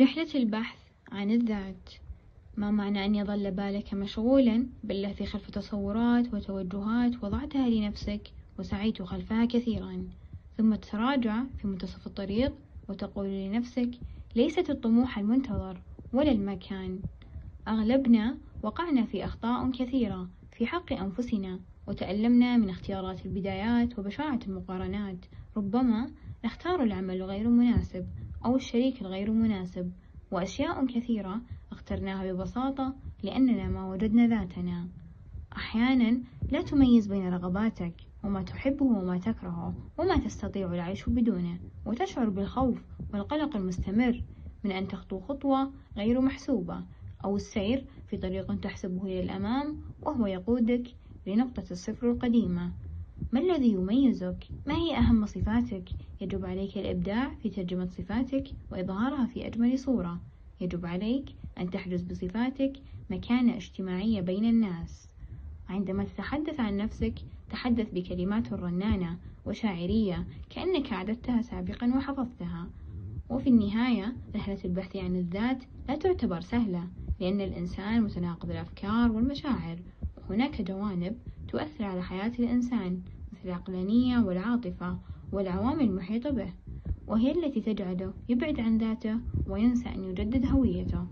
رحلة البحث عن الذات ما معنى أن يظل بالك مشغولا باللهث خلف تصورات وتوجهات وضعتها لنفسك وسعيت خلفها كثيرا. ثم تتراجع في منتصف الطريق وتقول لنفسك ليست الطموح المنتظر ولا المكان. أغلبنا وقعنا في أخطاء كثيرة في حق أنفسنا وتألمنا من اختيارات البدايات وبشاعة المقارنات. ربما نختار العمل غير مناسب أو الشريك الغير مناسب. وأشياء كثيرة اخترناها ببساطة لأننا ما وجدنا ذاتنا. أحيانا لا تميز بين رغباتك وما تحبه وما تكرهه وما تستطيع العيش بدونه وتشعر بالخوف والقلق المستمر من أن تخطو خطوة غير محسوبة أو السير في طريق تحسبه إلى الأمام وهو يقودك لنقطة الصفر القديمة. ما الذي يميزك؟ ما هي أهم صفاتك؟ يجب عليك الإبداع في ترجمة صفاتك وإظهارها في أجمل صورة يجب عليك أن تحجز بصفاتك مكانة اجتماعية بين الناس عندما تتحدث عن نفسك تحدث بكلمات رنانة وشاعرية كأنك أعددتها سابقا وحفظتها وفي النهاية رحلة البحث عن الذات لا تعتبر سهلة لأن الإنسان متناقض الأفكار والمشاعر وهناك جوانب تؤثر على حياة الإنسان مثل العقلانية والعاطفة والعوامل المحيطة به وهي التي تجعله يبعد عن ذاته وينسى أن يجدد هويته.